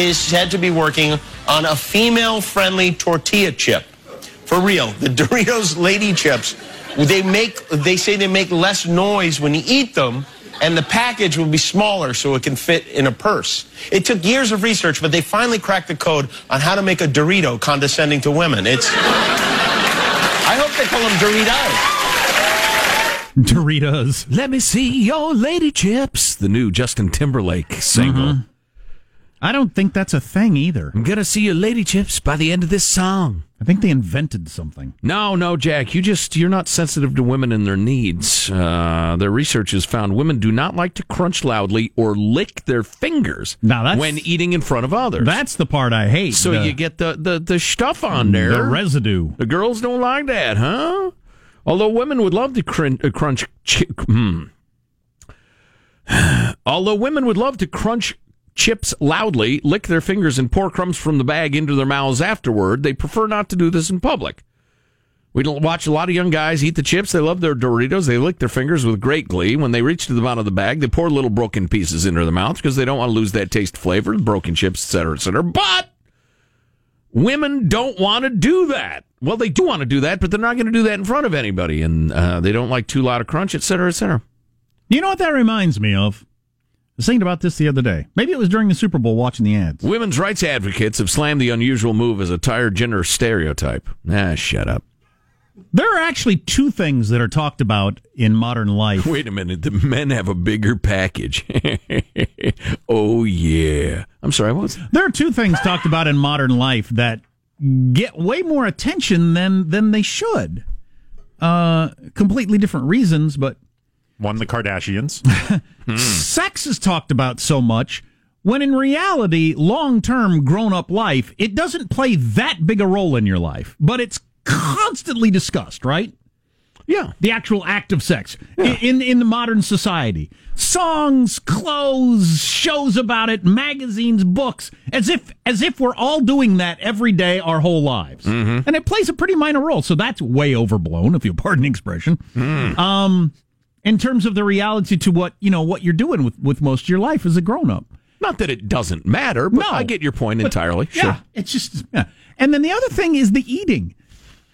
Doritos is said to be working on a female-friendly tortilla chip. For real, the Doritos Lady Chips, they make they say they make less noise when you eat them, and the package will be smaller so it can fit in a purse. It took years of research, but they finally cracked the code on how to make a Dorito condescending to women. It's I hope they call them Doritos. Doritos. Let me see your lady chips. The new Justin Timberlake single. Mm-hmm. I don't think that's a thing either. I'm gonna see your lady chips by the end of this song. I think they invented something. No, no, Jack. You just you're not sensitive to women and their needs. Uh, their research has found women do not like to crunch loudly or lick their fingers Now when eating in front of others. That's the part I hate. so the, you get the, the the stuff on there. the residue. The girls don't like that, huh? Although women would love to crunch, uh, crunch chi- hmm. Although women would love to crunch chips loudly, lick their fingers, and pour crumbs from the bag into their mouths afterward, they prefer not to do this in public. We don't watch a lot of young guys eat the chips. They love their Doritos. They lick their fingers with great glee. When they reach to the bottom of the bag, they pour little broken pieces into their mouth because they don't want to lose that taste flavor, broken chips, et cetera, et cetera. But women don't want to do that. Well, they do want to do that, but they're not going to do that in front of anybody, and uh, they don't like too loud a crunch, et cetera, et cetera. You know what that reminds me of? Was thinking about this the other day. Maybe it was during the Super Bowl watching the ads. Women's rights advocates have slammed the unusual move as a tired gender stereotype. Ah, shut up. There are actually two things that are talked about in modern life. Wait a minute. The men have a bigger package. oh, yeah. I'm sorry, what was There are two things talked about in modern life that get way more attention than than they should. Uh, completely different reasons, but One, the Kardashians. sex is talked about so much when in reality, long term grown up life, it doesn't play that big a role in your life, but it's constantly discussed, right? Yeah. The actual act of sex i- in in the modern society. Songs, clothes, shows about it, magazines, books, as if as if we're all doing that every day our whole lives. And it plays a pretty minor role, so that's way overblown, if you'll pardon the expression. Um in terms of the reality to what, you know, what you're doing with, with most of your life as a grown up. Not that it doesn't matter, but No. I get your point entirely. Yeah, it's just yeah. And then the other thing is the eating.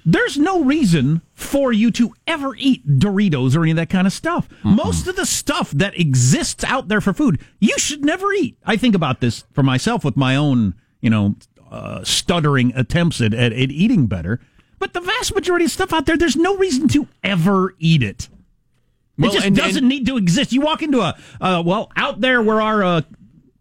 There's no reason for you to ever eat Doritos or any of that kind of stuff. Most of the stuff that exists out there for food, you should never eat. I think about this for myself with my own, you know, uh, stuttering attempts at, at, at eating better. But the vast majority of stuff out there, there's no reason to ever eat it. Well, it just and- doesn't and- need to exist. You walk into a uh, well out there where our uh,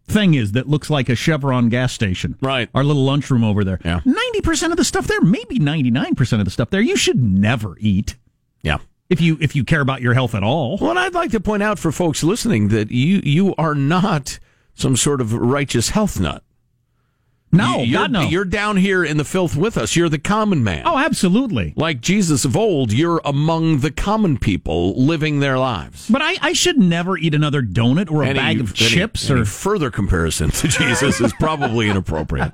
thing is that looks like a Chevron gas station. Right. Our little lunchroom over there. Yeah. Ninety percent of the stuff there, maybe ninety nine percent of the stuff there, you should never eat Yeah. if you if you care about your health at all. Well, and I'd like to point out for folks listening that you you are not some sort of righteous health nut. No, You- you're, God no. You're down here in the filth with us. You're the common man. oh, absolutely. Like Jesus of old, you're among the common people living their lives. But I, I should never eat another donut or a Any- bag of any- chips any or. further comparison to Jesus is probably inappropriate.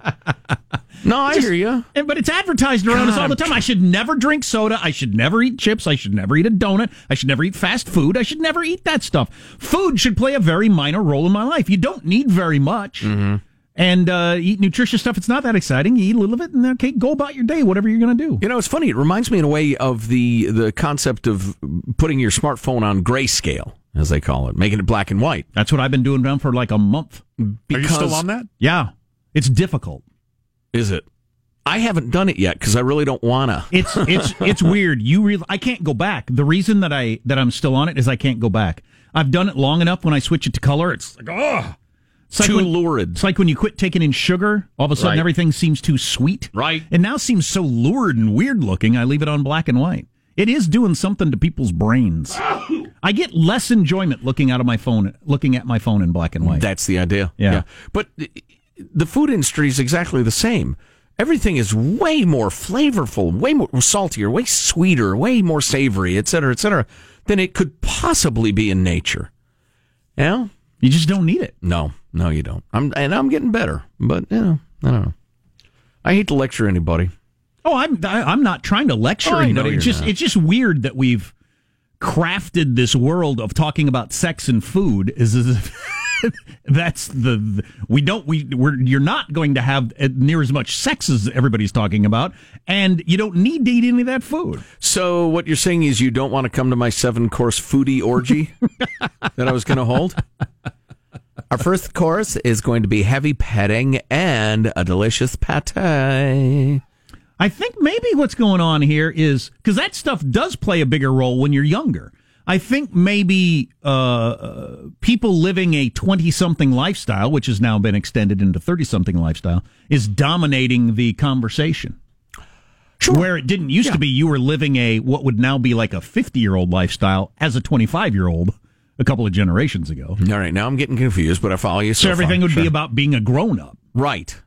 No, I hear you. And- But it's advertised around us all the time. I should never drink soda. I should never eat chips. I should never eat a donut. I should never eat fast food. I should never eat that stuff. Food should play a very minor role in my life. You don't need very much. Mm-hmm. And uh, eat nutritious stuff. It's not that exciting. You eat a little of it, and okay, go about your day, whatever you're going to do. You know, it's funny. It reminds me in a way of the the concept of putting your smartphone on grayscale, as they call it, making it black and white. That's what I've been doing now for like a month. Are you still on that? Yeah, it's difficult. Is it? I haven't done it yet because I really don't wanna. It's it's it's weird. You really, I can't go back. The reason that I that I'm still on it is I can't go back. I've done it long enough. When I switch it to color, it's like oh, it's like Too when, lurid. It's like when you quit taking in sugar. All of a sudden, Right. everything seems too sweet. Right. It now seems so lurid and weird looking. I leave it on black and white. It is doing something to people's brains. I get less enjoyment looking out of my phone, looking at my phone in black and white. That's the idea. Yeah. But the food industry is exactly the same. Everything is way more flavorful, way more saltier, way sweeter, way more savory, et cetera, et cetera, than it could possibly be in nature. Yeah? You just don't need it. No, no, you don't. I'm and I'm getting better, but you know, I don't know. I hate to lecture anybody. Oh, I'm I, I'm not trying to lecture Oh, anybody. It's just not. it's just weird that we've crafted this world of talking about sex and food is as if That's the, we don't we we're you're not going to have uh, near as much sex as everybody's talking about, and you don't need to eat any of that food. So what you're saying is you don't want to come to my seven course foodie orgy that I was going to hold? Our first course is going to be heavy petting and a delicious pate. I think maybe what's going on here is because that stuff does play a bigger role when you're younger. I think maybe uh, uh, people living a 20 something lifestyle, which has now been extended into 30 something lifestyle, is dominating the conversation. Sure. Where it didn't used Yeah. to be, you were living a what would now be like a 50 year old lifestyle as a 25 year old a couple of generations ago. All right, now I'm getting confused, but I follow you. So, So everything far. would be about being a grown up. right.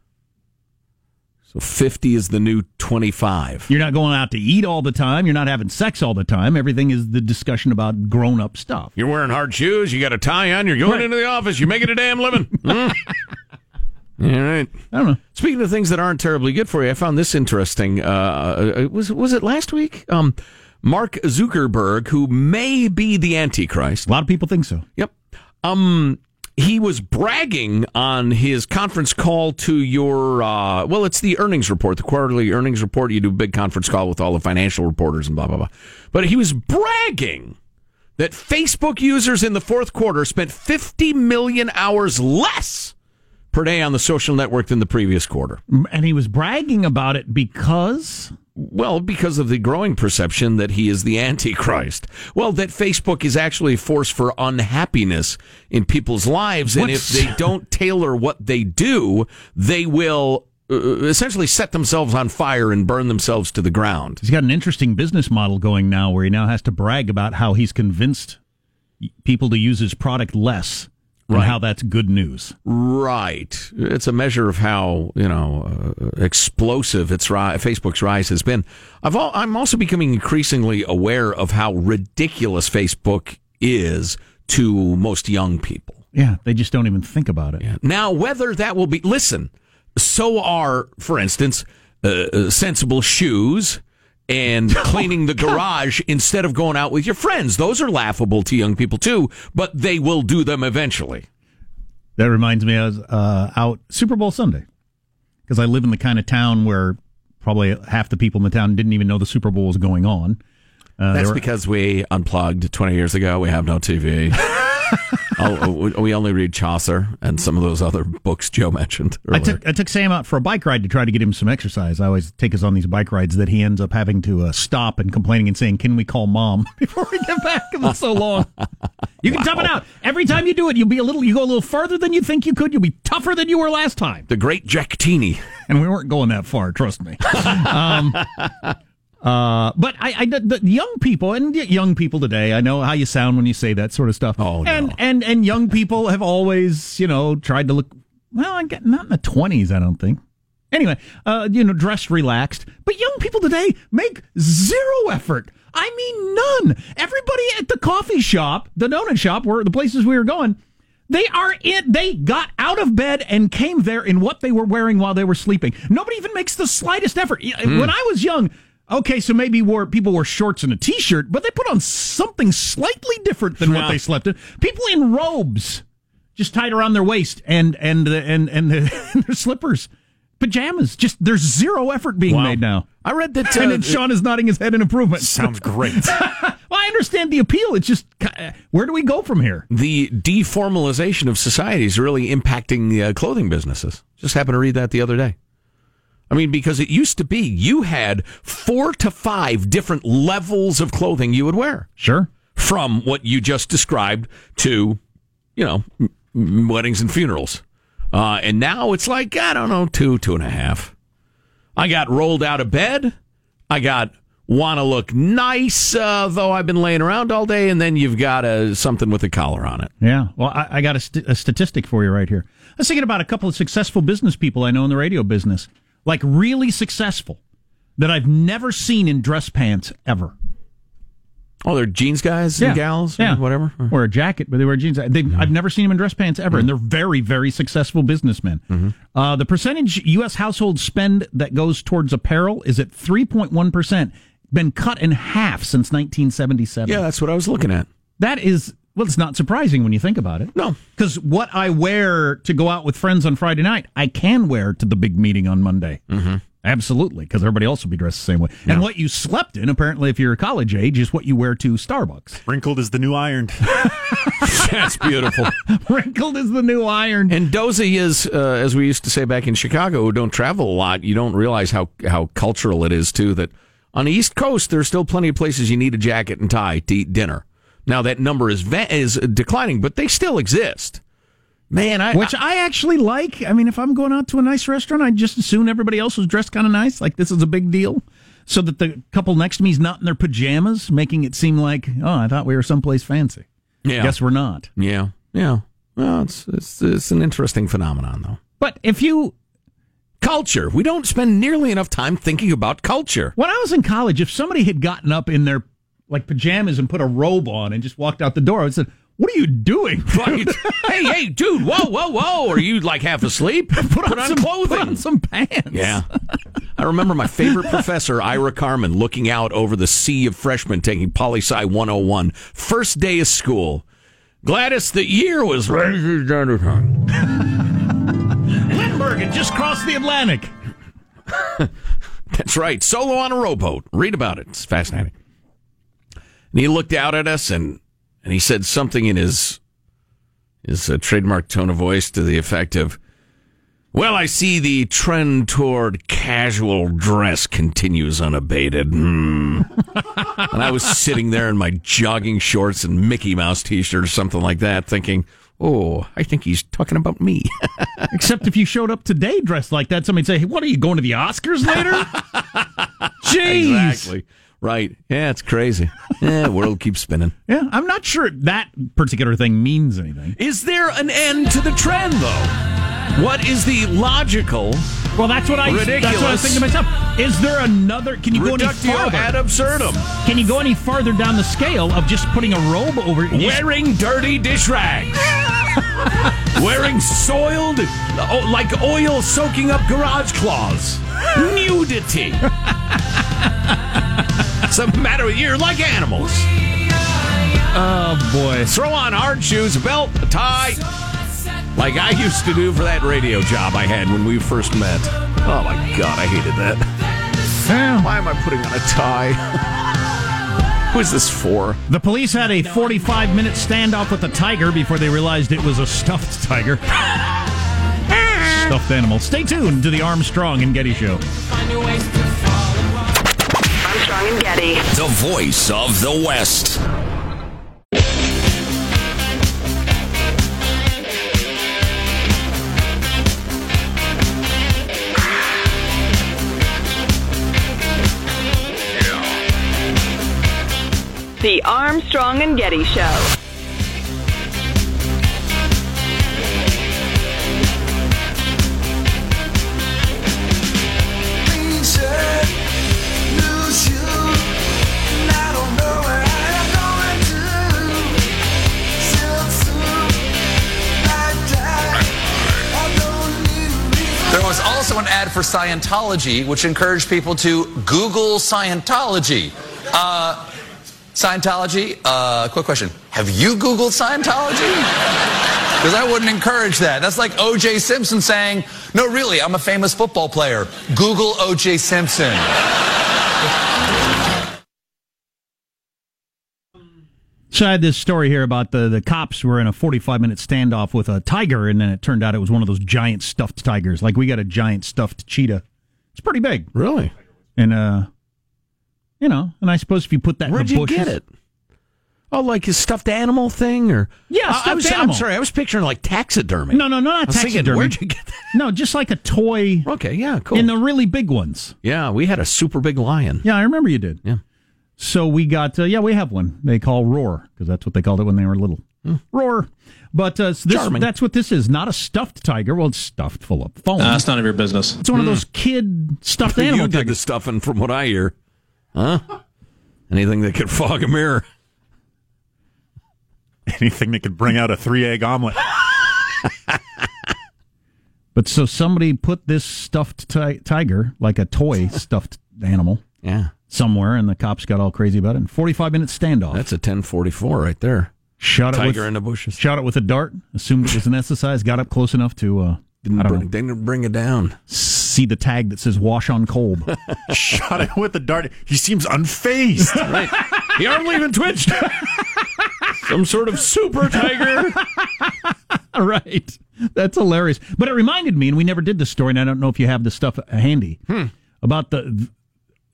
So 50 is the new 25. You're not going out to eat all the time. You're not having sex all the time. Everything is the discussion about grown up stuff. You're wearing hard shoes. You got a tie on. You're going Right. into the office. You're making a damn living. Hmm? All right. I don't know. Speaking of things that aren't terribly good for you, I found this interesting. Uh, was was it last week? Um, Mark Zuckerberg, who may be the Antichrist. A lot of people think so. Yep. Um, he was bragging on his conference call to your. Uh, well, it's the earnings report, the quarterly earnings report. You do a big conference call with all the financial reporters and blah blah blah. But he was bragging that Facebook users in the fourth quarter spent 50 million hours less per day on the social network than the previous quarter. And he was bragging about it because Well, because of the growing perception that he is the Antichrist. Well, that Facebook is actually a force for unhappiness in people's lives. And if they don't tailor what they do, they will uh, essentially set themselves on fire and burn themselves to the ground. he's got an interesting business model going now where he now has to brag about how he's convinced people to use his product less and Right. how that's good news. Right. It's a measure of how, you know, uh, explosive its ri- Facebook's rise has been. I've al- I'm also becoming increasingly aware of how ridiculous Facebook is to most young people. Yeah, they just don't even think about it. Now, whether that will be, listen, so are, for instance, uh, uh, sensible shoes and cleaning the garage instead of going out with your friends. Those are laughable to young people too, but they will do them eventually. That reminds me, I was uh, out Super Bowl Sunday because I live in the kind of town where probably half the people in the town didn't even know the Super Bowl was going on. Uh, That's were- because we unplugged 20 years ago. We have no TV. oh, we only read Chaucer and some of those other books Joe mentioned. I took I took Sam out for a bike ride to try to get him some exercise. I always take us on these bike rides that he ends up having to uh, stop and complaining and saying, "Can we call mom before we get back? Because it's so long." You can tough it out every time you do it. You'll be a little. You go a little further than you think you could. You'll be tougher than you were last time. the great Jack Teeny. And we weren't going that far. Trust me. um, uh, but I, I, the young people and young people today, I know how you sound when you say that sort of stuff. Oh, no. and and and young people have always, you know, tried to look. Well, I get not in the twenties, I don't think. Anyway, uh, you know, dressed relaxed. But young people today make zero effort. I mean, none. Everybody at the coffee shop, the donut shop, where the places we were going, they are in. They got out of bed and came there in what they were wearing while they were sleeping. Nobody even makes the slightest effort. When I was young, okay, so maybe wore people wore shorts and a t-shirt, but they put on something slightly different than what they slept in. People in robes, just tied around their waist and and and and, and their slippers, pajamas. Just there's zero effort being Wow. made now. I read that. And uh, then Sean is nodding his head in improvement. Sounds great. Well, I understand the appeal. It's just uh, where do we go from here? the deformalization of society is really impacting the uh, clothing businesses. Just happened to read that the other day. I mean, because it used to be you had four to five different levels of clothing you would wear. Sure. from what you just described to, you know, m- weddings and funerals. Uh, and now it's like, I don't know, two, two and a half. I got rolled out of bed. I got want to look nice, uh, though I've been laying around all day. And then you've got a, something with a collar on it. Yeah. Well, I, I got a, st- a statistic for you right here. I was thinking about a couple of successful business people I know in the radio business, like really successful, that I've never seen in dress pants ever. Oh, they're jeans guys and gals, yeah, or whatever. Wear a jacket, but they wear jeans. They, I've never seen them in dress pants ever, and they're very, very successful businessmen. Uh, the percentage U.S. households spend that goes towards apparel is at three point one percent, been cut in half since 1977. Yeah, that's what I was looking at. That is Well, it's not surprising when you think about it. No. Because what I wear to go out with friends on Friday night, I can wear to the big meeting on Monday. Mm-hmm. Absolutely, because everybody else will be dressed the same way. And what you slept in, apparently, if you're a college age, is what you wear to Starbucks. Wrinkled is the new ironed. That's beautiful. Wrinkled is the new iron. And dozy is, uh, as we used to say back in Chicago, who don't travel a lot, you don't realize how, how cultural it is, too, that on the East Coast, there's still plenty of places you need a jacket and tie to eat dinner. Now, that number is, is declining, but they still exist. Man, I. Which I actually like. I mean, if I'm going out to a nice restaurant, I just assume everybody else was dressed kind of nice. Like this is a big deal. So that the couple next to me is not in their pajamas, making it seem like, oh, I thought we were someplace fancy. yeah. Guess we're not. Yeah. Yeah. Well, it's, it's, it's an interesting phenomenon, though. But if you Culture. We don't spend nearly enough time thinking about culture. When I was in college, if somebody had gotten up in their like pajamas and put a robe on and just walked out the door, I said, "What are you doing?" Right. hey, hey, dude, whoa, whoa, whoa. Are you like half asleep? Put, on, some clothing. Put on some pants. Yeah. I remember my favorite professor, Ira Carmen, looking out over the sea of freshmen taking Poli Sci 101. First day of school. Gladys, the year was right. Lindbergh had just crossed the Atlantic. That's right. Solo on a rowboat. Read about it. It's fascinating. And he looked out at us and, and he said something in his his uh, trademark tone of voice to the effect of, "Well, I see the trend toward casual dress continues unabated." Hmm. and I was sitting there in my jogging shorts and Mickey Mouse t-shirt or something like that, thinking, "Oh, I think he's talking about me." Except if you showed up today dressed like that, somebody'd say, hey, "What are you going to the Oscars later?" Jeez. exactly. Right. Yeah, it's crazy. Yeah, world keeps spinning. Yeah, I'm not sure that particular thing means anything. Is there an end to the trend, though? What is the logical Well, that's what I. That's what I was Ridiculous. thinking to myself. Is there another? Can you go any farther? ad absurdum? Can you go any farther down the scale of just putting a robe over? just- Wearing dirty dish rags. Wearing soiled, oh, like oil soaking up garage cloths. Nudity. What's the matter with you? You're like animals. Oh boy. Throw on hard shoes, a belt, a tie. Like I used to do for that radio job I had when we first met. Oh my God, I hated that. Well, Why am I putting on a tie? Who is this for? the police had a 45 minute standoff with a tiger before they realized it was a stuffed tiger. stuffed animal. Stay tuned to the Armstrong and Getty Show. Getty. The voice of the West. The Armstrong and Getty Show. An ad for Scientology, which encouraged people to Google Scientology. Uh, Scientology, uh, quick question. Have you Googled Scientology? Because I wouldn't encourage that. That's like O.J. Simpson saying, No, really, I'm a famous football player. Google O.J. Simpson. So I had this story here about the, the cops were in a 45 minute standoff with a tiger, and then it turned out it was one of those giant stuffed tigers. Like we got a giant stuffed cheetah. It's pretty big. Really? And, uh, you know, and I suppose if you put that Where'd in the you get it? Oh, like his stuffed animal thing, or Yeah, I- I, was, I'm sorry, I was picturing like taxidermy. No, no, no, not was thinking, taxidermy. where'd you get that? No, just like a toy Okay, yeah, cool. in the really big ones. yeah, we had a super big lion. Yeah, I remember you did. Yeah. So we got, uh, yeah, we have one. They call Roar because that's what they called it when they were little. Roar. But uh, so this, that's what this is. Not a stuffed tiger. Well, it's stuffed full of foam. Uh, that's none of your business. it's one of those kid stuffed animal you did the stuffing, from what I hear. Huh? Anything that could fog a mirror. Anything that could bring out a three egg omelet. But so somebody put this stuffed ti- tiger, like a toy stuffed animal, Yeah, somewhere, and the cops got all crazy about it. And 45 minute standoff. that's a 1044 right there. Shot it tiger with, in the bushes. Shot it with a dart. Assumed it was an exercise. Got up close enough to uh, Didn't I don't bring, know, didn't bring it down. see the tag that says "Wash on Kolb." Shot it with a dart. He seems unfazed. Right. He hardly even twitched. Some sort of super tiger. right. That's hilarious. But it reminded me, and we never did this story, and I don't know if you have this stuff handy about the.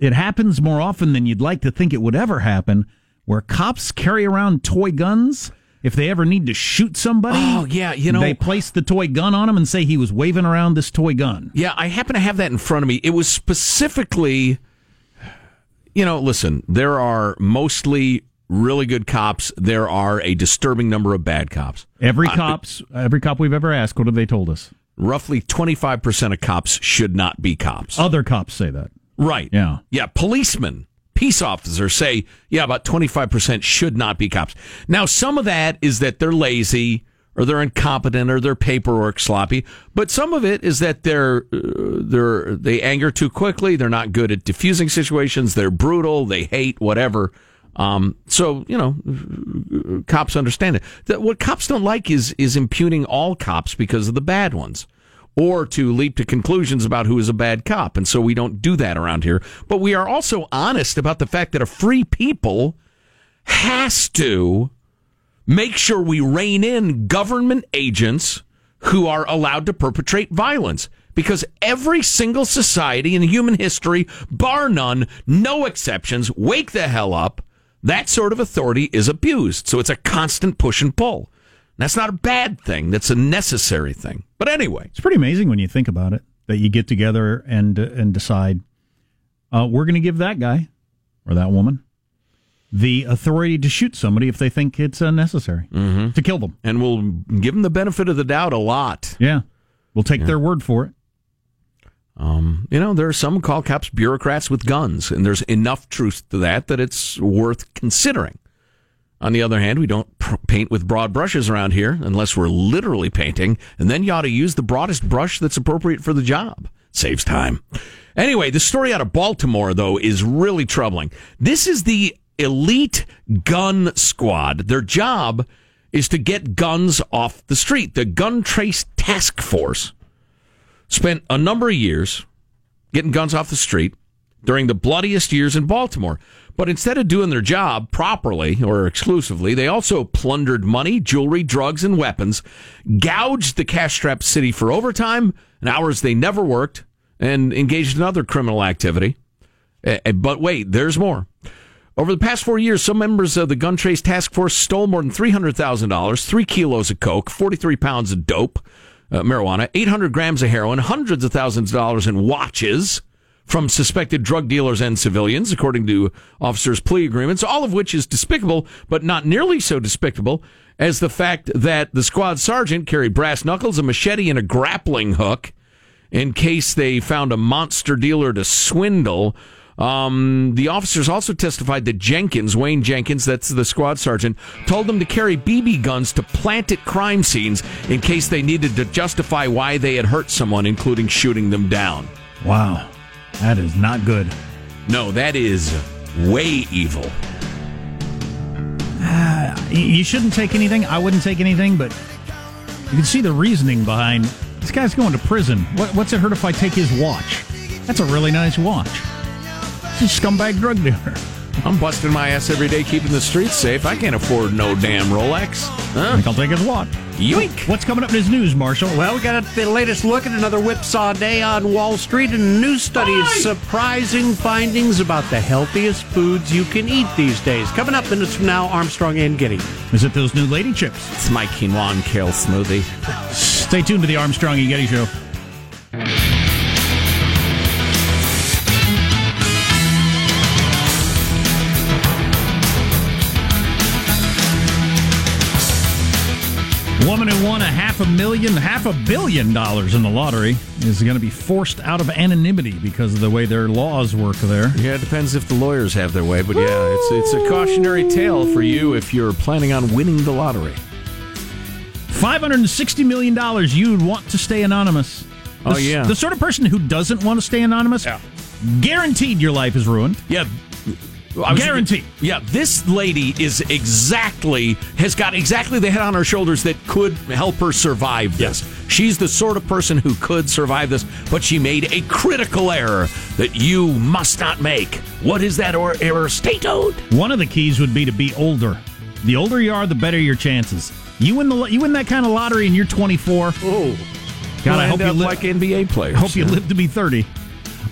It happens more often than you'd like to think it would ever happen, where cops carry around toy guns. If they ever need to shoot somebody, Oh, yeah, you know- they place the toy gun on him and say he was waving around this toy gun. Yeah, I happen to have that in front of me. It was specifically, you know, listen, there are mostly really good cops. There are a disturbing number of bad cops. Every uh, cops, every cop we've ever asked, what have they told us? Roughly 25% of cops should not be cops. Other cops say that. Right. Yeah. Yeah. Policemen, peace officers say, yeah, about 25% should not be cops. Now, some of that is that they're lazy or they're incompetent or their paperwork sloppy, but some of it is that they're, uh, they're, they anger too quickly. They're not good at diffusing situations. They're brutal. They hate whatever. Um, so, you know, cops understand it. That what cops don't like is, is impugning all cops because of the bad ones or to leap to conclusions about who is a bad cop. And so we don't do that around here. But we are also honest about the fact that a free people has to make sure we rein in government agents who are allowed to perpetrate violence. Because every single society in human history, bar none, no exceptions, wake the hell up, that sort of authority is abused. So it's a constant push and pull. That's not a bad thing. That's a necessary thing. But anyway, It's pretty amazing when you think about it that you get together and uh, and decide uh, we're going to give that guy or that woman the authority to shoot somebody if they think it's uh, necessary to kill them. and we'll give them the benefit of the doubt a lot. Yeah, we'll take their word for it. Um, you know, there are some call cops bureaucrats with guns, and there's enough truth to that that it's worth considering. On the other hand, we don't pr- paint with broad brushes around here unless we're literally painting, and then you ought to use the broadest brush that's appropriate for the job. Saves time. Anyway, the story out of Baltimore, though, is really troubling. This is the elite gun squad. Their job is to get guns off the street. The Gun Trace Task Force spent a number of years getting guns off the street during the bloodiest years in Baltimore. But instead of doing their job properly or exclusively, they also plundered money, jewelry, drugs, and weapons, gouged the cash strapped city for overtime and hours they never worked, and engaged in other criminal activity. Eh, eh, But wait, there's more. Over the past four years, some members of the Gun Trace Task Force stole more than $300,000, three kilos of coke, 43 pounds of dope, uh, marijuana, 800 grams of heroin, hundreds of thousands of dollars in watches from suspected drug dealers and civilians, according to officers' plea agreements, all of which is despicable, but not nearly so despicable as the fact that the squad sergeant carried brass knuckles, a machete, and a grappling hook in case they found a monster dealer to swindle. Um, the officers also testified that Jenkins, Wayne Jenkins, that's the squad sergeant, told them to carry BB guns to plant at crime scenes in case they needed to justify why they had hurt someone, including shooting them down. Wow, that is not good. No, that is way evil. Uh, y- You shouldn't take anything. I wouldn't take anything, but you can see the reasoning behind this guy's going to prison. What, what's it hurt if I take his watch? That's a really nice watch. He's a scumbag drug dealer. I'm busting my ass every day keeping the streets safe. I can't afford no damn Rolex. I think I'll take his watch. Yoink. What's coming up in his news, Marshall? Well, we got the latest look at another whipsaw day on Wall Street, and a new study is surprising findings about the healthiest foods you can eat these days. Coming up minutes from now, Armstrong and Getty. Is it those new lady chips? It's my quinoa and kale smoothie. Stay tuned to the Armstrong and Getty Show. Woman who won a half a million, half a billion dollars in the lottery is going to be forced out of anonymity because of the way their laws work there. Yeah, it depends if the lawyers have their way, but yeah, it's it's a cautionary tale for you if you're planning on winning the lottery. $560 million you'd want to stay anonymous. Oh, The- yeah. The sort of person who doesn't want to stay anonymous, Yeah. guaranteed your life is ruined. Yeah, I Guarantee. Yeah, this lady is exactly has got exactly the head on her shoulders that could help her survive this. She's the sort of person who could survive this, but she made a critical error that you must not make. What is that or error stated? One of the keys would be to be older. The older you are, the better your chances. You win the you win that kind of lottery, and you're 24. Oh, God, I hope you live live. like NBA players. hope you live to be 30.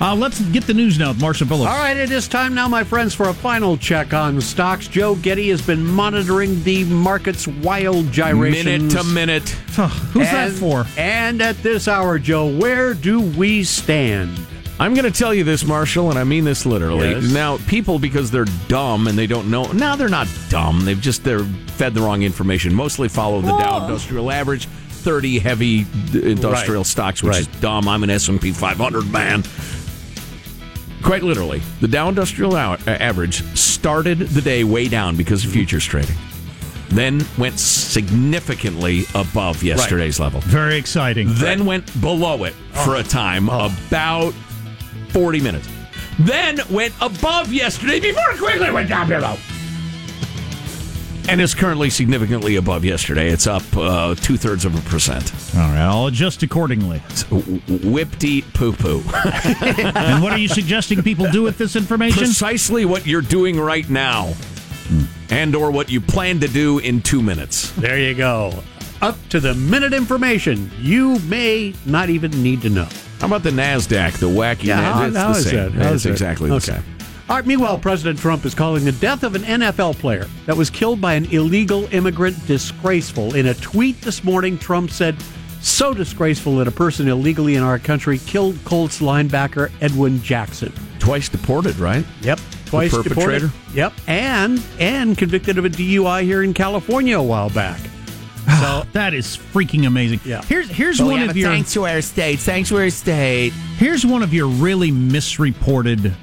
Uh, let's get the news now with Marshall Phillips. All right, it is time now, my friends, for a final check on stocks. Joe Getty has been monitoring the market's wild gyrations. minute to minute. Who's that for? And at this hour, Joe, where do we stand? I'm going to tell you this, Marshall, and I mean this literally. Yes. Now, people because they're dumb and they don't know. Now they're not dumb. They've just they're fed the wrong information. Mostly follow the Dow Industrial Average, 30 heavy industrial Right. stocks, which Right. is dumb. I'm an S&P 500 man. Quite literally, the Dow Industrial uh, Average started the day way down because of futures trading. Then went significantly above yesterday's level Very exciting. then went below it for a time, about 40 minutes. Then went above yesterday before it quickly went down below. And it's currently significantly above yesterday. It's up uh, two thirds of a percent. All right, I'll adjust accordingly. Whipty poo poo. and what are you suggesting people do with this information? Precisely what you're doing right now, and or what you plan to do in two minutes. There you go. Up to the minute information you may not even need to know. How about the Nasdaq, the wacky? how, it's how the is same. that? How it's is that? exactly the Okay. same. All right, meanwhile, President Trump is calling the death of an NFL player that was killed by an illegal immigrant disgraceful. In a tweet this morning, Trump said, so disgraceful that a person illegally in our country killed Colts linebacker Edwin Jackson. Twice deported, right? Yep. Twice The perpetrator? deported. Yep. And and convicted of a DUI here in California a while back. So that is freaking amazing. Yeah. Here's here's one of your sanctuary state, sanctuary state. here's one of your really misreported,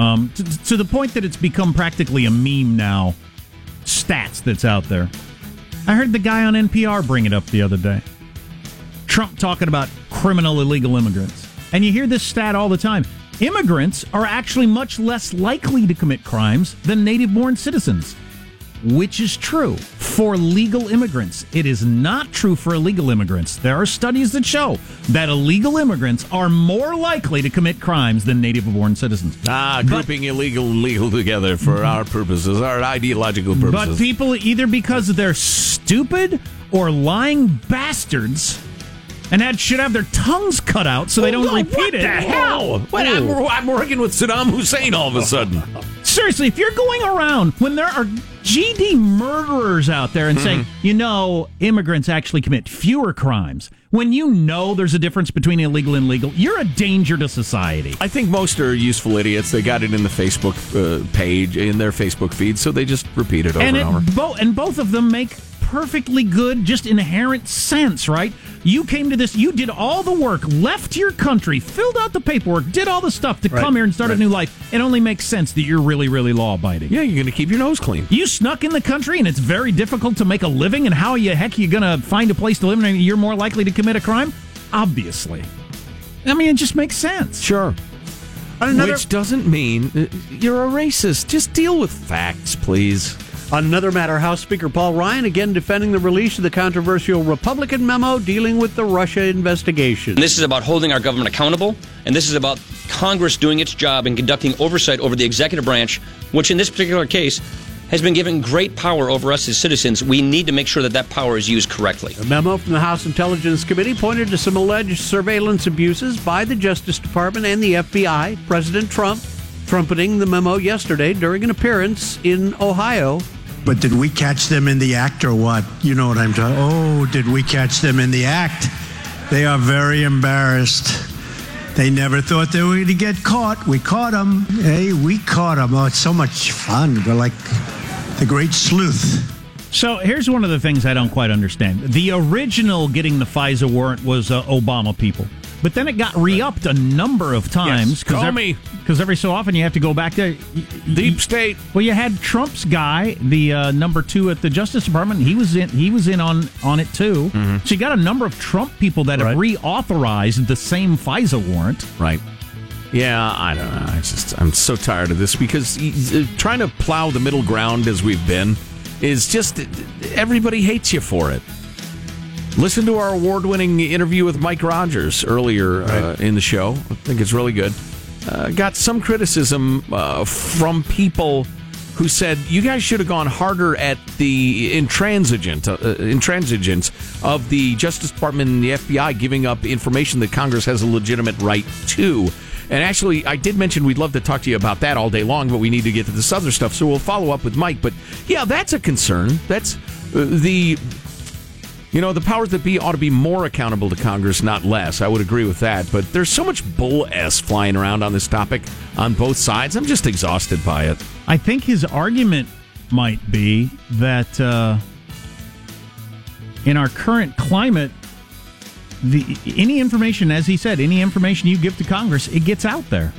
um, to, to the point that it's become practically a meme now. Stats that's out there. I heard the guy on NPR bring it up the other day. Trump talking about criminal illegal immigrants, and you hear this stat all the time. Immigrants are actually much less likely to commit crimes than native-born citizens which is true for legal immigrants. It is not true for illegal immigrants. There are studies that show that illegal immigrants are more likely to commit crimes than native born citizens. Ah, grouping illegal and legal together for our purposes, our ideological purposes. But people, either because they're stupid or lying bastards, and that should have their tongues cut out so they don't Oh, repeat what it. the hell? What, I'm, I'm working with Saddam Hussein all of a sudden. Seriously, if you're going around when there are GD murderers out there and saying, Mm-hmm. you know, immigrants actually commit fewer crimes, when you know there's a difference between illegal and legal, you're a danger to society. I think most are useful idiots. They got it in the Facebook uh, page, in their Facebook feed, so they just repeat it over and, and, over. bo- and both of them make perfectly good, just inherent sense, right? You came to this, you did all the work, left your country, filled out the paperwork, did all the stuff to Right, come here and start right. a new life. It only makes sense that you're really, really law abiding. Yeah, you're going to keep your nose clean. You snuck in the country and it's very difficult to make a living, and how you heck are you gonna find a place to live and you're more likely to commit a crime? Obviously. I mean, it just makes sense. Sure. Another, Which doesn't mean uh, you're a racist. Just deal with facts, please. On another matter, House Speaker Paul Ryan again defending the release of the controversial Republican memo dealing with the Russia investigation. This is about holding our government accountable, and this is about Congress doing its job and conducting oversight over the executive branch, which in this particular case has been given great power over us as citizens. We need to make sure that that power is used correctly. A memo from the House Intelligence Committee pointed to some alleged surveillance abuses by the Justice Department and the FBI. President Trump trumpeting the memo yesterday during an appearance in Ohio. But did we catch them in the act or what? You know what I'm talking. Oh, did we catch them in the act? They are very embarrassed. They never thought they were going to get caught. We caught them. Hey, we caught them. Oh, it's so much fun. We're like the great sleuth. So here's one of the things I don't quite understand. The original getting the FISA warrant was uh, Obama people, but then it got re-upped a number of times. Call me. Because every so often you have to go back to Deep state. Well, you had Trump's guy, the uh, number two at the Justice Department. He was in. He was in on on it too. Mm-hmm. So you got a number of Trump people that have reauthorized the same FISA warrant. Right. Yeah, I don't know. I just I'm so tired of this because uh, trying to plow the middle ground as we've been is just everybody hates you for it. Listen to our award-winning interview with Mike Rogers earlier uh, in the show. I think it's really good. Uh, got some criticism uh, from people who said you guys should have gone harder at the intransigent uh, intransigence of the Justice Department and the FBI giving up information that Congress has a legitimate right to. And actually, I did mention we'd love to talk to you about that all day long, but we need to get to this other stuff. So we'll follow up with Mike. But yeah, that's a concern. That's uh, the. You know, the powers that be ought to be more accountable to Congress, not less. I would agree with that. But there's so much bull s flying around on this topic on both sides. I'm just exhausted by it. I think his argument might be that uh, in our current climate, the any information, as he said, any information you give to Congress, it gets out there.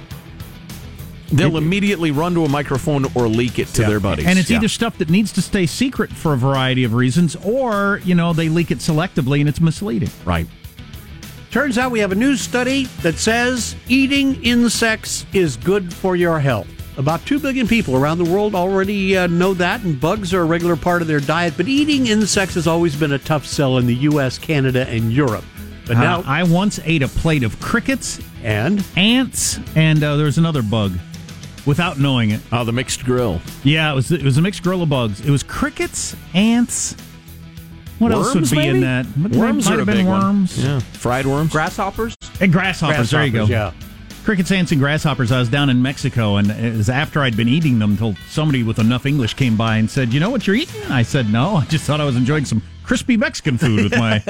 They'll immediately run to a microphone or leak it to their buddies. And it's Yeah. either stuff that needs to stay secret for a variety of reasons, or, you know, they leak it selectively and it's misleading. right. Turns out we have a new study that says eating insects is good for your health. About 2 billion people around the world already uh, know that, and bugs are a regular part of their diet. But eating insects has always been a tough sell in the U.S., Canada, and Europe. But now, Uh, I once ate a plate of crickets, and ants, and uh, there was another bug without knowing it. Oh, the mixed grill. Yeah, it was it was a mixed grill of bugs. It was crickets, ants. What else would be maybe? in that? But Worms might are have a been big one. worms. Yeah, fried worms. grasshoppers? And grasshoppers, There you go. Yeah. Crickets, ants, and grasshoppers. I was down in Mexico, and it was after I'd been eating them until somebody with enough English came by and said, "You know what you're eating?" I said, "No, I just thought I was enjoying some crispy Mexican food with my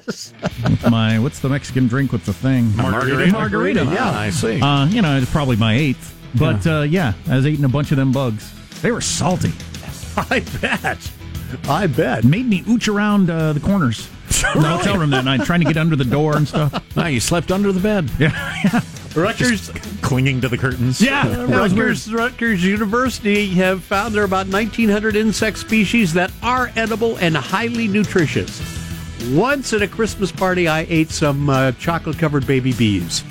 with my what's the Mexican drink with the thing Margarita. margarita. Yeah, I see. Uh, you know, it's probably my eighth, but yeah. Uh, yeah, I was eating a bunch of them bugs. They were salty. I bet. I bet. Made me ooch around uh, the corners. in the hotel room that night, trying to get under the door and stuff. Ah, you slept under the bed. Yeah, Rutgers, clinging to the curtains. yeah. Rutgers, Rutgers University have found there are about 1,900 insect species that are edible and highly nutritious. Once at a Christmas party, I ate some uh, chocolate covered baby bees.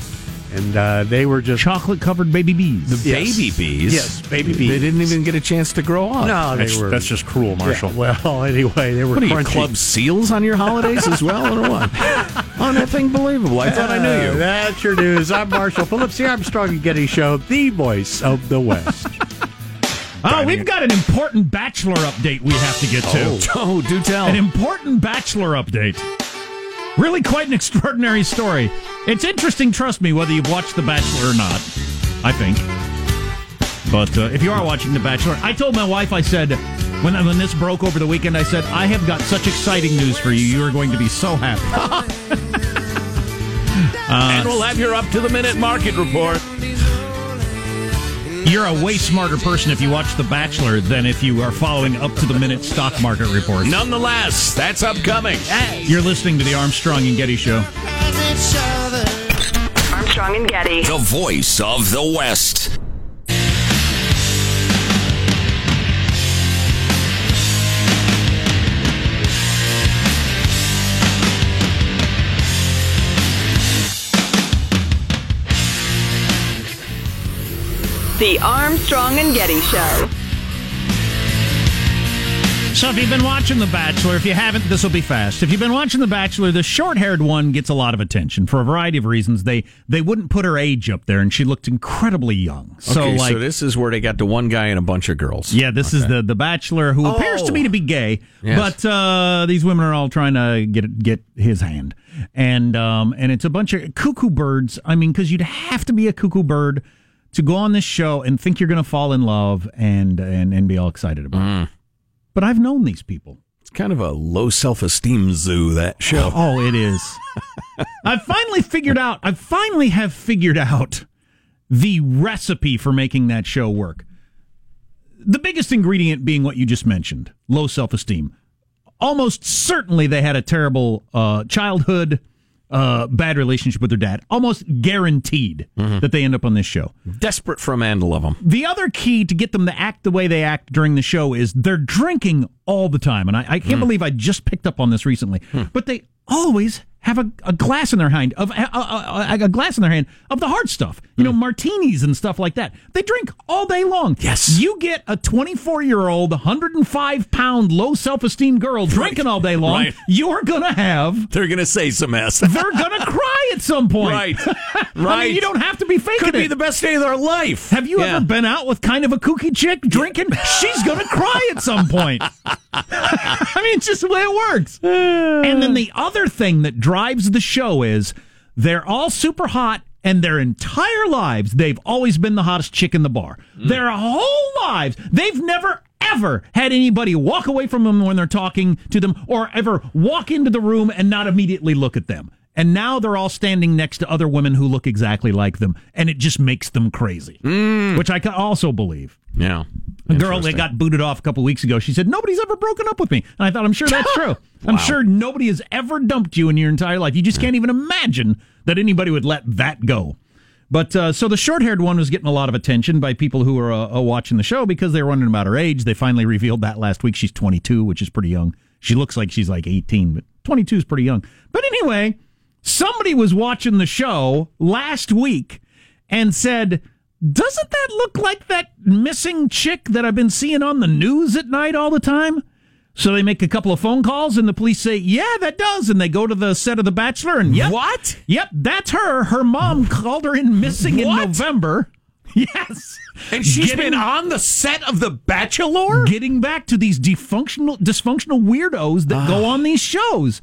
And uh, they were just. Chocolate covered baby bees. The Yes. baby bees. Yes, baby bees. They didn't even get a chance to grow up. No, they That's, were. that's just cruel, Marshall. Yeah, well, anyway, they were What are you, club seals on your holidays as well, or what? Oh, nothing believable. I thought I Uh, knew you. That's your news. I'm Marshall Phillips, the Armstrong and Getty Show, the voice of the West. Oh, we've got an important Bachelor update we have to get to. Oh, do tell. An important Bachelor update. Really quite an extraordinary story. It's interesting, trust me, whether you've watched The Bachelor or not. I think. But uh, if you are watching The Bachelor, I told my wife, I said, when, when this broke over the weekend, I said, I have got such exciting news for you. You are going to be so happy. and we'll have your up to the minute market report. You're a way smarter person if you watch The Bachelor than if you are following up to the minute stock market reports. Nonetheless, that's upcoming. You're listening to the Armstrong and Getty Show. Armstrong and Getty. The voice of the West. The Armstrong and Getty Show. So if you've been watching The Bachelor, if you haven't, this will be fast. If you've been watching The Bachelor, the short-haired one gets a lot of attention for a variety of reasons. They they wouldn't put her age up there, and she looked incredibly young. So okay, like, so this is where they got to one guy and a bunch of girls. yeah, this is the the Bachelor who appears to me to be gay, Yes. but uh, these women are all trying to get get his hand, and um and it's a bunch of cuckoo birds. I mean, because you'd have to be a cuckoo bird to go on this show and think you're going to fall in love and and and be all excited about it. But I've known these people. It's kind of a low self esteem zoo, that show. Oh, it is. I've finally figured out. I finally have figured out the recipe for making that show work. The biggest ingredient being what you just mentioned: low self-esteem. Almost certainly, they had a terrible uh, childhood, uh, bad relationship with their dad. Almost guaranteed that they end up on this show. Desperate for a man to love him. The other key to get them to act the way they act during the show is they're drinking all the time. And I, I can't believe I just picked up on this recently. But they always have a, a glass in their hand of a, a, a, glass in their hand of the hard stuff. You know, hmm. martinis and stuff like that. They drink all day long. Yes. You get a 24 year old, 105 pound, low self esteem girl drinking all day long. Right. You're gonna have. They're going to say some mess. They're gonna cry at some point. Right. Right. I mean, you don't have to be faking Could it. Could be the best day of their life. Have you Yeah. ever been out with kind of a kooky chick drinking? She's going to cry at some point. I mean, it's just the way it works. And then the other thing that drives the show is they're all super hot and their entire lives they've always been the hottest chick in the bar. Mm. Their whole lives they've never ever had anybody walk away from them when they're talking to them or ever walk into the room and not immediately look at them. And now they're all standing next to other women who look exactly like them, and it just makes them crazy, which I can also believe. Yeah. A girl that got booted off a couple weeks ago, she said, Nobody's ever broken up with me. And I thought, I'm sure that's true. I'm sure nobody has ever dumped you in your entire life. You just can't even imagine that anybody would let that go. But uh, so the short haired one was getting a lot of attention by people who were uh, watching the show because they were wondering about her age. They finally revealed that last week. She's 22, which is pretty young. She looks like she's like 18, but 22 is pretty young. But anyway, somebody was watching the show last week and said, Doesn't that look like that missing chick that I've been seeing on the news at night all the time? So they make a couple of phone calls and the police say, Yeah, that does. And they go to the set of The Bachelor and yep. What? Yep, that's her. Her mom called her in missing in November. Yes. And she's Getting- been on the set of The Bachelor? getting back to these dysfunctional dysfunctional weirdos that go on these shows.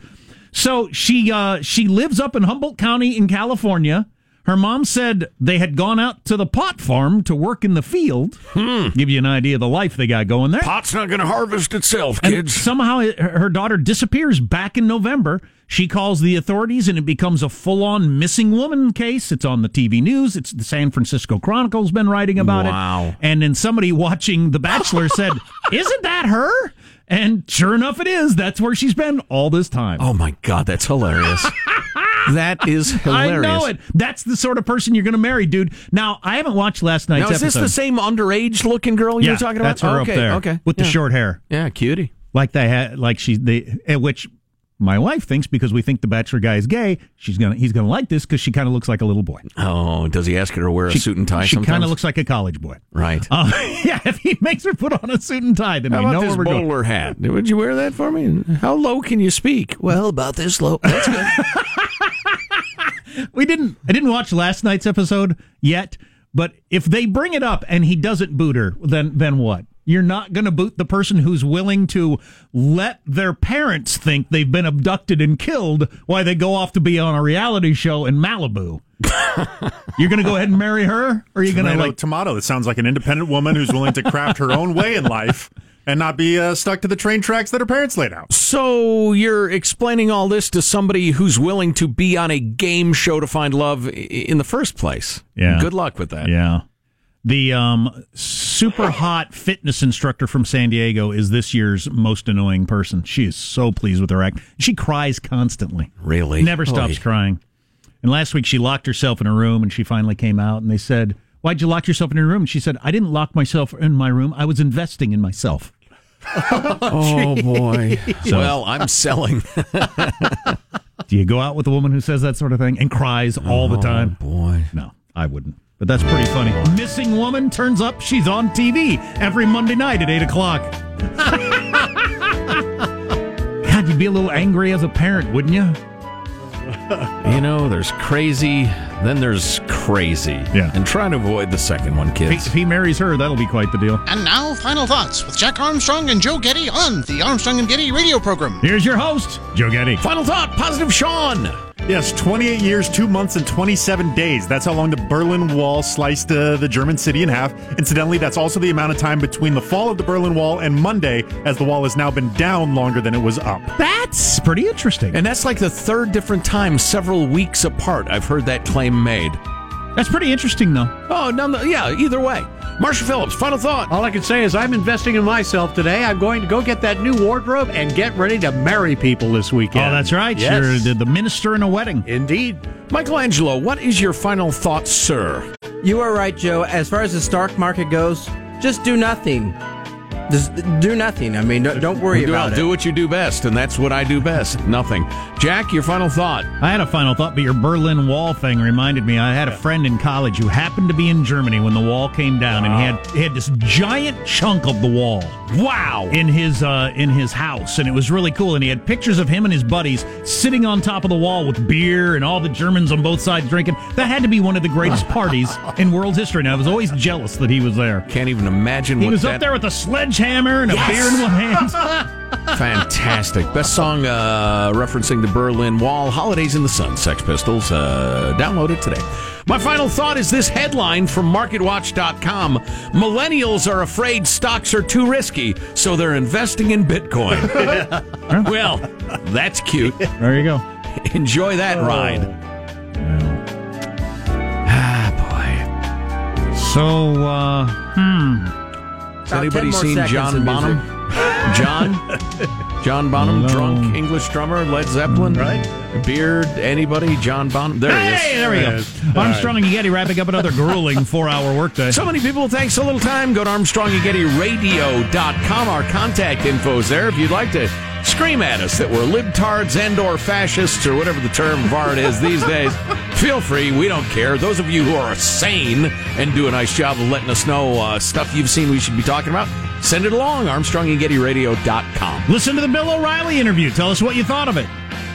So she uh, she lives up in Humboldt County in California. Her mom said they had gone out to the pot farm to work in the field. Hmm. Give you an idea of the life they got going there. Pot's not going to harvest itself, And kids. somehow her daughter disappears back in November. She calls the authorities and it becomes a full on missing woman case. It's on the TV news. It's the San Francisco Chronicle's been writing about Wow. it. And then somebody watching The Bachelor said, Isn't that her? And sure enough, it is. That's where she's been all this time. Oh my God, that's hilarious. that is hilarious. I know it. That's the sort of person you're going to marry, dude. Now, I haven't watched last night's Now, is this the same underage looking girl you yeah, were talking about? That's her okay, up there. Okay. With the short hair. Yeah, cutie. like they had like she they at which my wife thinks because we think the bachelor guy is gay she's gonna he's gonna like this because she kind of looks like a little boy Oh, does he ask her to wear a suit and tie she kind of looks like a college boy Right. uh, yeah if he makes her put on a suit and tie then How we know about where this we're going bowler hat? Would you wear that for me? How low can you speak? Well, about this low. That's good. we didn't i didn't watch last night's episode yet but if they bring it up and he doesn't boot her then then what you're not going to boot the person who's willing to let their parents think they've been abducted and killed while they go off to be on a reality show in Malibu. you're going to go ahead and marry her, or are you going to like? tomato. That sounds like an independent woman who's willing to craft her own way in life and not be uh, stuck to the train tracks that her parents laid out. so you're explaining all this to somebody who's willing to be on a game show to find love in the first place. Yeah. Good luck with that. Yeah. The um, super hot fitness instructor from San Diego is this year's most annoying person. She is so pleased with her act. She cries constantly. Really? Never stops Oy. crying. And last week she locked herself in a room and she finally came out and they said, Why'd you lock yourself in your room? And she said, I didn't lock myself in my room. I was investing in myself. Oh boy. So, well, I'm selling. Do you go out with a woman who says that sort of thing and cries all the time? boy. No, I wouldn't. But that's pretty funny. Missing woman turns up. She's on TV every Monday night at 8 o'clock. God, you'd be a little angry as a parent, wouldn't you? You know, there's crazy, then there's crazy. Yeah. And try to avoid the second one, If he, kids. if he marries her, that'll be quite the deal. And now, final thoughts with Jack Armstrong and Joe Getty on the Armstrong and Getty radio program. Here's your host, Joe Getty. Final thought, positive Sean. Yes, 28 years, 2 months, and 27 days. That's how long the Berlin Wall sliced uh, the German city in half. Incidentally, that's also the amount of time between the fall of the Berlin Wall and Monday, as the wall has now been down longer than it was up. That's pretty interesting. And that's like the third different time several weeks apart I've heard that claim made. That's pretty interesting, though. Oh, no, no, yeah, either way. Marshall Phillips, final thought. All I can say is I'm investing in myself today. I'm going to go get that new wardrobe and get ready to marry people this weekend. Oh, that's right. Yes. You're the, the minister in a wedding. Indeed. Michael Angelo, what is your final thought, sir? You are right, Joe. As far as the stock market goes, just do nothing. Just do nothing. I mean, don't, don't worry do, about do it. Do what you do best, and that's what I do best. Nothing. Jack, your final thought. I had a final thought, but your Berlin Wall thing reminded me. I had a friend in college who happened to be in Germany when the wall came down, and he had he had this giant chunk of the wall. Wow! In his uh, in his house, and it was really cool. And he had pictures of him and his buddies sitting on top of the wall with beer and all the Germans on both sides drinking. That had to be one of the greatest parties in world history. And I was always jealous that he was there. Can't even imagine. He what was that... up there with a sledgehammer and a Yes! beer in one hand. Fantastic. Best song uh, referencing the Berlin Wall, Holidays in the Sun, Sex Pistols. Uh, download it today. My final thought is this headline from MarketWatch.com Millennials are afraid stocks are too risky, so they're investing in Bitcoin. well, that's cute. There you go. Enjoy that ride. Yeah. Ah, boy. So, uh, hmm. Has About anybody 10 more seen John Bonham? John? John Bonham, No. drunk English drummer, Led Zeppelin. Right. Beard, anybody? John Bonham. There he is. Hey, there we go. All Armstrong and Getty wrapping up another grueling four-hour workday. So many people, thanks a little time. Go to ArmstrongandGettyRadio.com. Our contact info's there if you'd like to scream at us that we're libtards and or fascists or whatever the term var it is these days. Feel free. We don't care. Those of you who are sane and do a nice job of letting us know uh, stuff you've seen we should be talking about, send it along. ArmstrongandGettyRadio.com. Listen to the Bill O'Reilly interview. Tell us what you thought of it.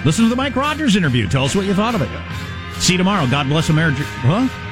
Listen to the Mike Rogers interview. Tell us what you thought of it. See you tomorrow. God bless America. Huh?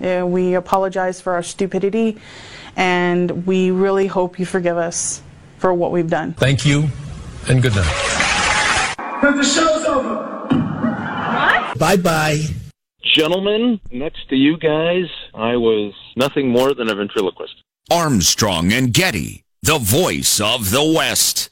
Uh, we apologize for our stupidity, and we really hope you forgive us for what we've done. Thank you, and good night. The show's over. Bye bye. Gentlemen, next to you guys, I was nothing more than a ventriloquist. Armstrong and Getty, the voice of the West.